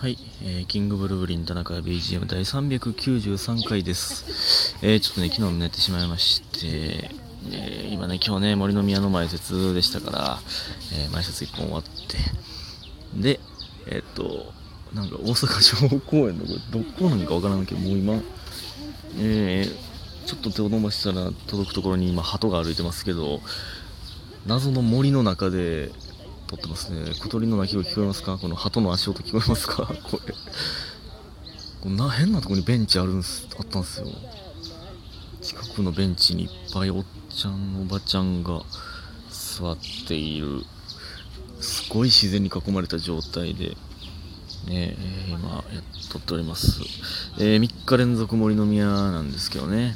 はい、えーキングブルーブリン田中 BGM 第393回です。えーちょっとね、昨日寝てしまいまして、えー今ね、今日ね、森の宮の前説でしたから、えー前説1本終わって、で、えっと、なんか大阪城公園のこれどこなんかわからんけど、もう今、えちょっと手を伸ばしたら届くところに今、鳩が歩いてますけど、謎の森の中で撮ってますね。小鳥の鳴き声聞こえますか？この鳩の足音聞こえますか？これ。こんな変なとこにベンチあるんすあったんですよ。近くのベンチにいっぱいおっちゃんおばちゃんが座っているすごい自然に囲まれた状態でね今やっとっております、え3日連続森の宮なんですけどね。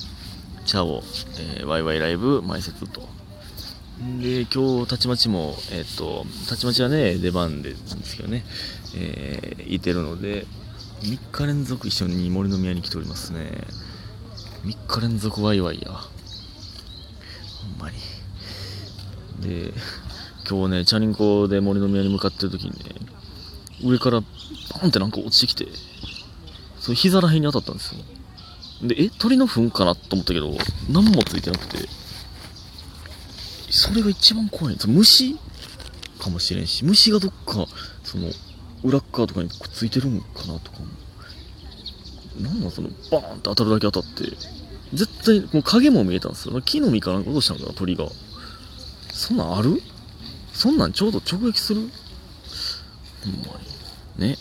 茶を、えーワイワイライブ前説と。で今日たちまちもえっ、とたちまちはね出番でですけどね、えーいてるので3日連続一緒に森の宮に来ておりますね。3日連続ワイワイや。ほんまに。で今日ねチャリンコで森の宮に向かってる時にね上からバンってなんか落ちてきてそれ膝らへんに当たったんですよ。でえ鳥の糞かなと思ったけど何もついてなくて。それが一番怖い。んです虫かもしれんし虫がどっかその裏側とかにくっついてるんかなとかも。なんなん？そのバーンって当たるだけ当たって。絶対もう影も見えたんですよ。木の実かなんか落としたのかな鳥が。そんなんある？そんなんちょうど直撃する？ほんまに。ね。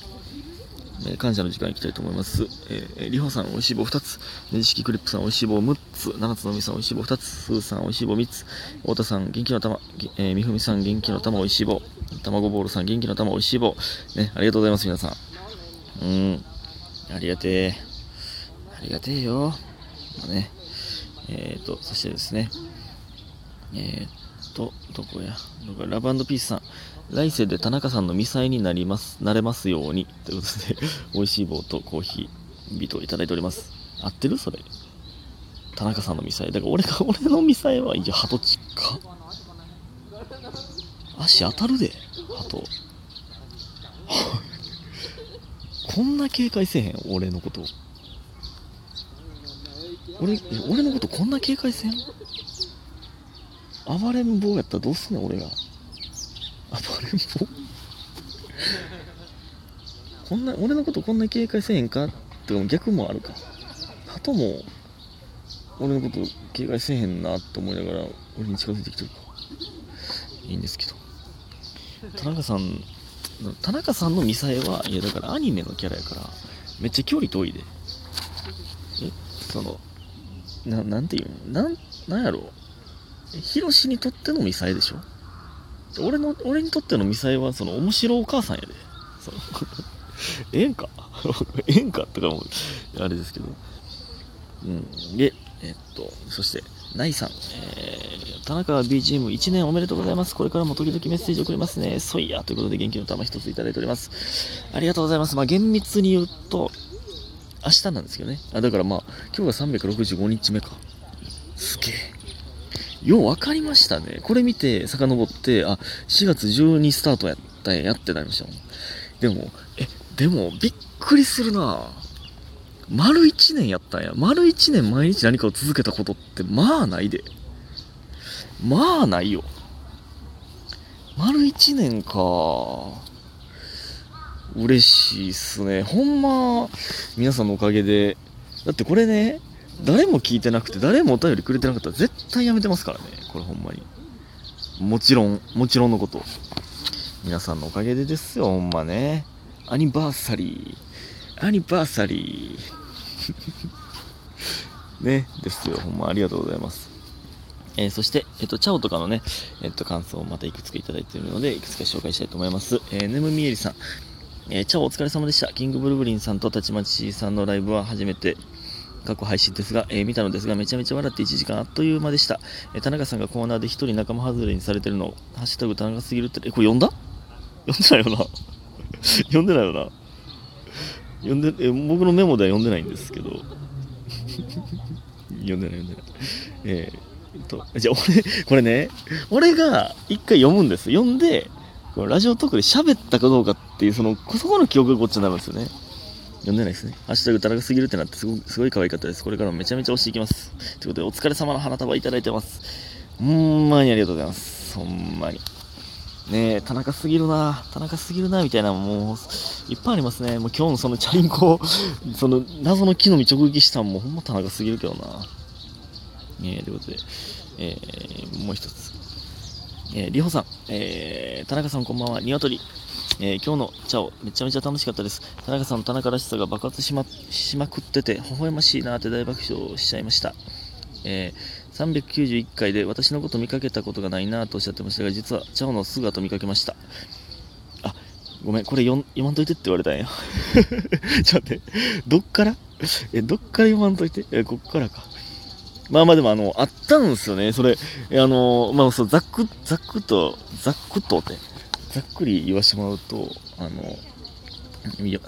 え感謝の時間いきたいと思います。えー、りほさん、おいしい棒2つ。ねじ式クリップさん、おいしい棒6つ。七つのみさん、おいしい棒2つ。すーさん、おいしい棒3つ。太田さん、元気の玉。えーみふみさん、元気の玉、おいしい棒。卵ボールさん、元気の玉、おいしい棒。ね、ありがとうございます、皆さん。うん。ありがてえ。ありがてえよ。まあね。えーと、そしてですね。えーと、どこや。どこやラブピースさん。来世で田中さんのミサイになります、なれますように。ということで、美味しい棒とコーヒー、ビートをいただいております。合ってる？それ。田中さんのミサイ。だから俺が、俺のミサイは、いや、鳩ちっか。足当たるで、鳩。こんな警戒せえへん、俺のこと。俺、俺のことこんな警戒せん？暴れん坊やったらどうすんねん、俺が。暴れん坊こんな、俺のことこんな警戒せえへんか？とか逆もあるか。鳩も、俺のこと警戒せえへんなと思いながら、俺に近づいてきてるか。いいんですけど。田中さん、田中さんのミサイは、いやだからアニメのキャラやから、めっちゃ距離遠いで。え、その、ななんていうんなん、なんやろ？ヒロシにとってのミサイでしょ？俺の、俺にとってのミサイは、その、面白お母さんやで。その ええんか？ええんかとかも、あれですけど。うん。で、えっと、そして、ナイさん、えー、田中 BGM1 年おめでとうございます。これからも時々メッセージ送りますね。そいやということで元気の玉一ついただいております。ありがとうございます。まあ、厳密に言うと、明日なんですけどね。あ、だからまあ、今日が365日目か。すげえ。よう分かりましたね。これ見て、遡って、あ、4月12スタートやったんやってなりましたもん。でも、え、でも、びっくりするな丸1年やったんや。丸1年毎日何かを続けたことって、まあないで。まあないよ。丸1年か。嬉しいっすね。ほんま、皆さんのおかげで。だってこれね、誰も聞いてなくて、誰もお便りくれてなかったら絶対やめてますからね。これほんまに。もちろん、もちろんのこと。皆さんのおかげでですよ、ほんまね。アニバーサリー。アニバーサリー。ね、ですよ。ほんまありがとうございます。えーそして、えっ、と、チャオとかのね、えっ、と、感想をまたいくつかいただいているので、いくつか紹介したいと思います。えー、ネムミエリさん。えー、チャオお疲れ様でした。キングブルブリンさんとたちまちさんのライブは初めて過去配信ですが、えー見たのですが、めちゃめちゃ笑って1時間あっという間でした。えー田中さんがコーナーで一人仲間外れにされてるの、ハッシュタグ田中すぎるって、え、これ読んだ？読んでないよな。読んでないよな。読んで、え僕のメモでは読んでないんですけど。読んでない読んでない。えーえっと、じゃあ俺、これね、俺が一回読むんです。読んで、ラジオトークで喋ったかどうかっていう、その、そこの記憶がこっちになるんですよね。読んでないですね。ハッシュタグ田中すぎるってなってすごすごい可愛かったです。これからもめちゃめちゃ押していきます。ということで、お疲れ様の花束いただいてます。ほんまにありがとうございます。ほんまに。ねえ、田中すぎるな、田中すぎるな、みたいな、もう、いっぱいありますね。もう今日のそのチャリンコ、その謎の木の実直撃したんもほんま田中すぎるけどな。ねえ、ということで、えー、もう一つ。えー、りほさん、えー、田中さんこんばんは、ニワトリ。えー、今日のチャオ、めちゃめちゃ楽しかったです。田中さんの田中らしさが爆発しましまくってて、微笑ましいなって大爆笑しちゃいました。えー、391回で私のこと見かけたことがないなとおっしゃってましたが、実はチャオの姿見かけました。あ、ごめん、これ読まんといてって言われたんや。ちょっと待って、どっから？え、どっから読まんといて？え、こっからか。まあまあでもあの、あったんですよね。それ、あの、まあそう、ざっく、ざっくと、ざっくとって、ざっくり言わしてもらうと、あの、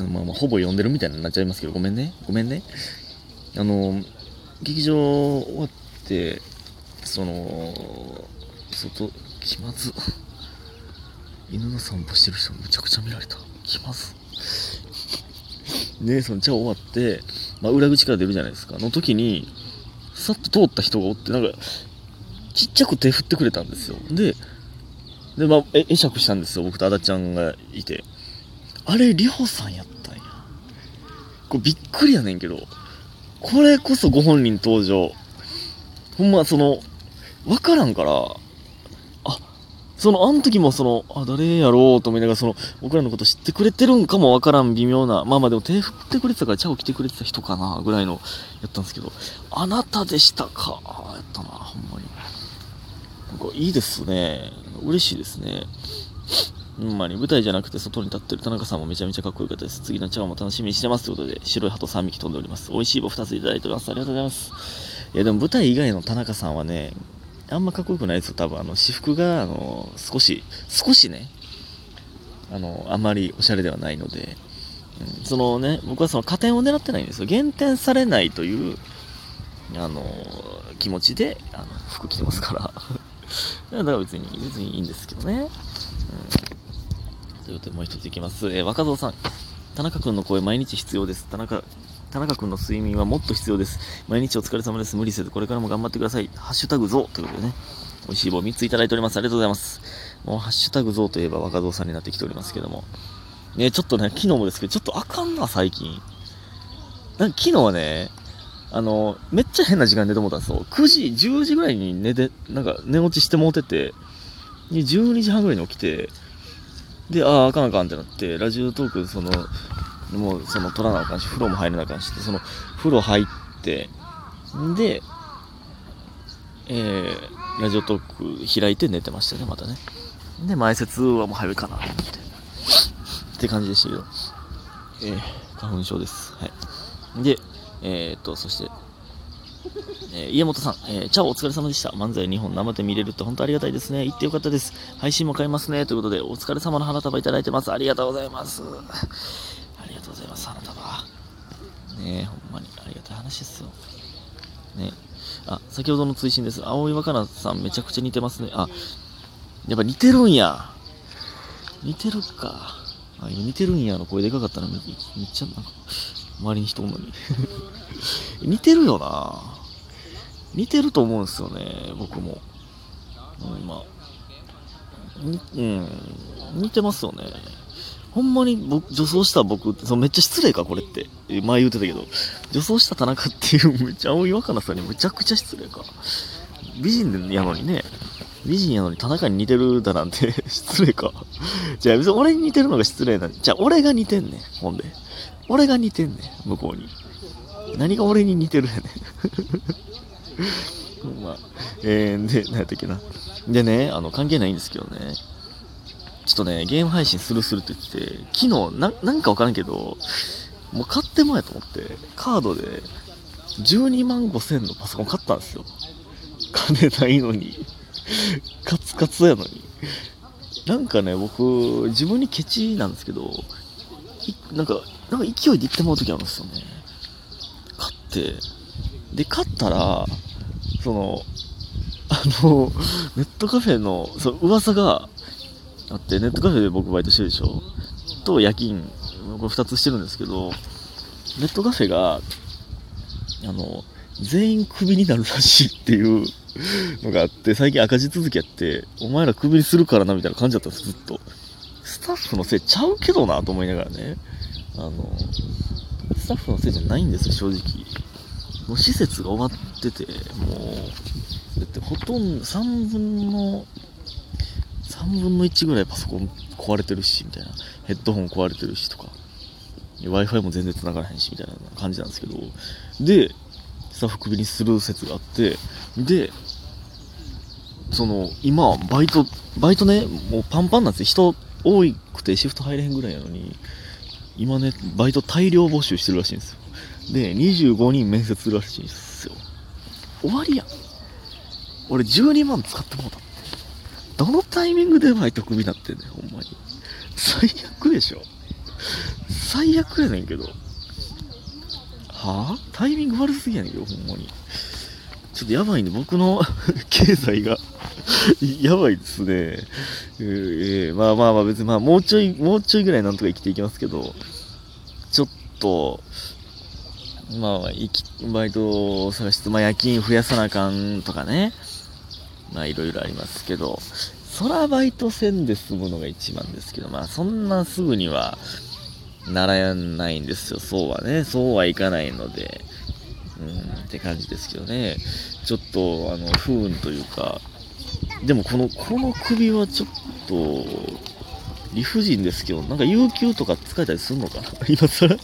まあまあ、ほぼ読んでるみたいになっちゃいますけど、ごめんね。ごめんね。あの、劇場終わって、その、外、気まず。犬の散歩してる人むちゃくちゃ見られた。気まず。で、その茶終わって、まあ、裏口から出るじゃないですか。の時に、さっと通った人がおって、なんか、ちっちゃく手振ってくれたんですよ。で、で、まあ、会釈したんですよ。僕とあだちゃんがいて。あれ、りほさんやったんや。これびっくりやねんけど、これこそご本人登場。ほんま、その、わからんから、その、あの時もその、あ、誰やろうと思いながら、その、僕らのこと知ってくれてるんかもわからん微妙な、まあまあでも手振ってくれてたから、チャオ来てくれてた人かな、ぐらいの、やったんですけど、あなたでしたか、やったな、ほんまに。なんかいいですね。嬉しいですね。ほんまに舞台じゃなくて外に立ってる田中さんもめちゃめちゃかっこよかったです。次の茶碗も楽しみにしてますということで、白い鳩3匹飛んでおります。美味しい棒2ついただいております。ありがとうございます。いや、でも舞台以外の田中さんはね、あんまかっこよくないですよ。多分、あの、私服が、あの、少し、少しね、あの、あまりおしゃれではないので、うん、そのね、僕はその加点を狙ってないんですよ。減点されないという、あの、気持ちで、あの、服着てますから だから別に、別にいいんですけどね。うん。ということで、もう一ついきます。えー、若造さん。田中君の声、毎日必要です。田中、田中君の睡眠はもっと必要です。毎日お疲れ様です。無理せず、これからも頑張ってください。ハッシュタグゾということでね。美味しい棒3ついただいております。ありがとうございます。もう、ハッシュタグゾといえば若造さんになってきておりますけども。ね、ちょっとね、昨日もですけど、ちょっとあかんな、最近。なんか昨日はね、あの、めっちゃ変な時間寝てもうたんですよ。9時、10時ぐらいに寝て、なんか寝落ちしてもうてて、12時半ぐらいに起きて、で、ああ、あかんあかんってなって、ラジオトーク、その、もう、その、取らなあかんし、風呂も入らなあかんし、その、風呂入って、で、えー、ラジオトーク開いて寝てましたね、またね。で、前説はもう入るかなって。って感じでしたけど、えー、花粉症です。はい。で、えー、っと、そして、えー、家元さん、えー、チャオお疲れ様でした。漫才2本生で見れるって本当ありがたいですね。行ってよかったです。配信も買いますね。ということで、お疲れ様の花束いただいてます。ありがとうございます。ありがとうございます、花束。ねえ、ほんまにありがたい話ですよ。ねあ、先ほどの追伸です。青井若菜さんめちゃくちゃ似てますね。あ、やっぱ似てるんや。似てるか。あ、似てるんやの声でかかったらめっちゃなんか、周りに人おんのに 似てるよな似てると思うんですよね僕も、うん、まあうん似てますよねほんまに僕女装した僕ってそのめっちゃ失礼かこれって前言うてたけど女装した田中っていう めっちゃ青い若菜さんにむちゃくちゃ失礼か美人やのにね美人やのに田中に似てるだなんて 失礼かじゃあ別に俺に似てるのが失礼なんじゃあ俺が似てんねんほんで俺が似てんねん、向こうに。何が俺に似てるやねん。まあ、えー、で、何やったっけな。でね、あの、関係ないんですけどね。ちょっとね、ゲーム配信するするって言って、昨日、な、なんかわからんけど、もう買ってもやと思って、カードで、12万5千のパソコン買ったんですよ。金ないのに。カツカツやのに。なんかね、僕、自分にケチなんですけど、なんか、なんか勢いで行ってもらう時あるんですよね。買って。で、買ったら、その、あの、ネットカフェの、その噂が、あってネットカフェで僕バイトしてるでしょ？と夜勤これ2つしてるんですけどネットカフェがあの全員クビになるらしいっていうのがあって最近赤字続きやってお前らクビにするからなみたいな感じだったんですずっと。スタッフのせいちゃうけどなと思いながらね。あのスタッフのせいじゃないんですよ正直。もう施設が終わっててもうだってほとんど3分の3分の1ぐらいパソコン壊れてるしみたいな。ヘッドホン壊れてるしとか。w i f i も全然繋がらへんしみたいな感じなんですけど。でスタッフクビにする説があって。でその今バイトバイトねもうパンパンなんですよ。人多くてシフト入れへんぐらいなのに。今ねバイト大量募集してるらしいんですよ。で25人面接するらしいんですよ。終わりやん。俺12万使ってもうた。どのタイミングでバイトクビになってんねんほんまに。最悪でしょ。最悪やねんけど。はあ？タイミング悪すぎやねんけどほんまに。ちょっとやばいね。僕の 経済が やばいですね。えー、まあまあまあ別にまあもうちょい、もうちょいぐらいなんとか生きていきますけど、ちょっと、まあ、バイトを探して、まあ夜勤増やさなあかんとかね、まあいろいろありますけど、そらバイトせんで済むのが一番ですけど、まあそんなすぐにはならないんですよ。そうはね、そうはいかないので、うんって感じですけどね。ちょっと、あの、不運というか、でもこの、この首はちょっと、理不尽ですけど、なんか有給とか使えたりすんのかな？今更？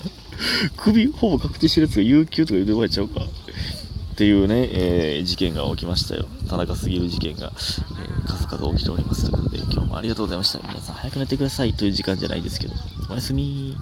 首ほぼ確定してるやつが有給とか言うてばれちゃうかっていうね、えー、事件が起きましたよ。田中すぎる事件が、えー、数々起きておりますということで、今日もありがとうございました。皆さん早く寝てくださいという時間じゃないですけど、おやすみ